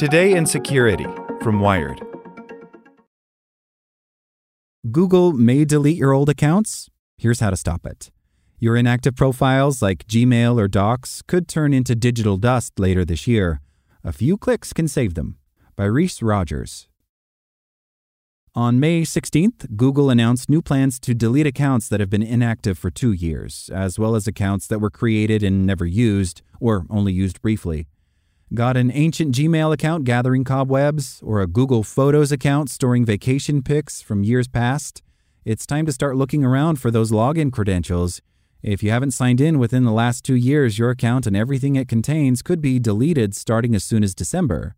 Today in Security from Wired. Google may delete your old accounts. Here's how to stop it. Your inactive profiles like Gmail or Docs could turn into digital dust later this year. A few clicks can save them. By Reece Rogers. On May 16th, Google announced new plans to delete accounts that have been inactive for two years, as well as accounts that were created and never used, or only used briefly. Got an ancient Gmail account gathering cobwebs, or a Google Photos account storing vacation pics from years past? It's time to start looking around for those login credentials. If you haven't signed in within the last two years, your account and everything it contains could be deleted starting as soon as December.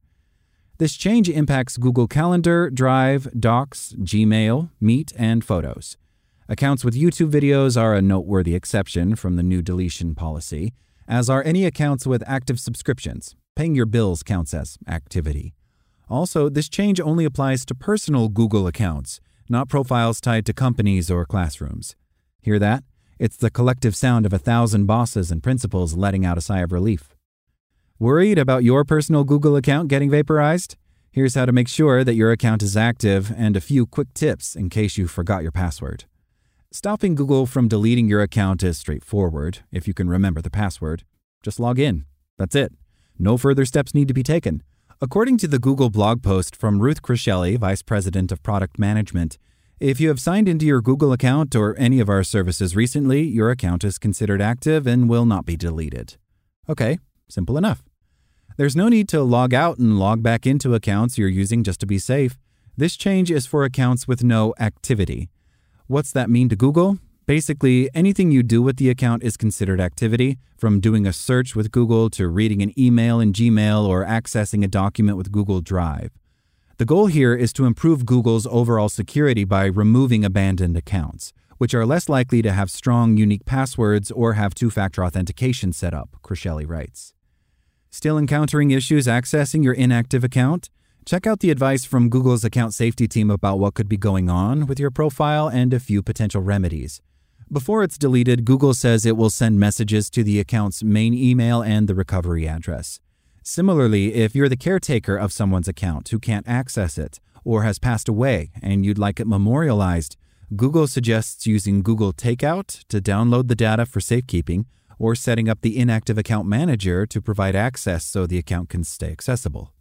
This change impacts Google Calendar, Drive, Docs, Gmail, Meet, and Photos. Accounts with YouTube videos are a noteworthy exception from the new deletion policy, as are any accounts with active subscriptions. Paying your bills counts as activity. Also, this change only applies to personal Google accounts, not profiles tied to companies or classrooms. Hear that? It's the collective sound of a thousand bosses and principals letting out a sigh of relief. Worried about your personal Google account getting vaporized? Here's how to make sure that your account is active and a few quick tips in case you forgot your password. Stopping Google from deleting your account is straightforward if you can remember the password. Just log in. That's it. No further steps need to be taken. According to the Google blog post from Ruth Kricheli, Vice President of Product Management, if you have signed into your Google account or any of our services recently, your account is considered active and will not be deleted. Okay, simple enough. There's no need to log out and log back into accounts you're using just to be safe. This change is for accounts with no activity. What's that mean to Google? Basically, anything you do with the account is considered activity, from doing a search with Google to reading an email in Gmail or accessing a document with Google Drive. The goal here is to improve Google's overall security by removing abandoned accounts, which are less likely to have strong, unique passwords or have two factor authentication set up, Kricheli writes. Still encountering issues accessing your inactive account? Check out the advice from Google's account safety team about what could be going on with your profile and a few potential remedies. Before it's deleted, Google says it will send messages to the account's main email and the recovery address. Similarly, if you're the caretaker of someone's account who can't access it or has passed away and you'd like it memorialized, Google suggests using Google Takeout to download the data for safekeeping or setting up the inactive account manager to provide access so the account can stay accessible.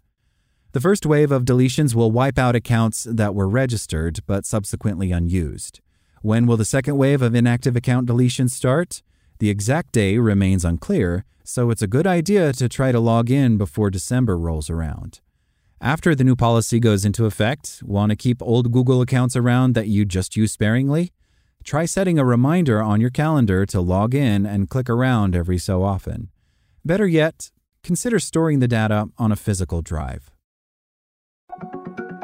The first wave of deletions will wipe out accounts that were registered but subsequently unused. When will the second wave of inactive account deletions start? The exact day remains unclear, so it's a good idea to try to log in before December rolls around. After the new policy goes into effect, want to keep old Google accounts around that you just use sparingly? Try setting a reminder on your calendar to log in and click around every so often. Better yet, consider storing the data on a physical drive.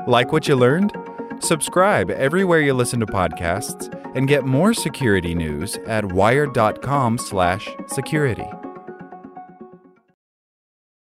Like what you learned? Subscribe everywhere you listen to podcasts and get more security news at wired.com/security.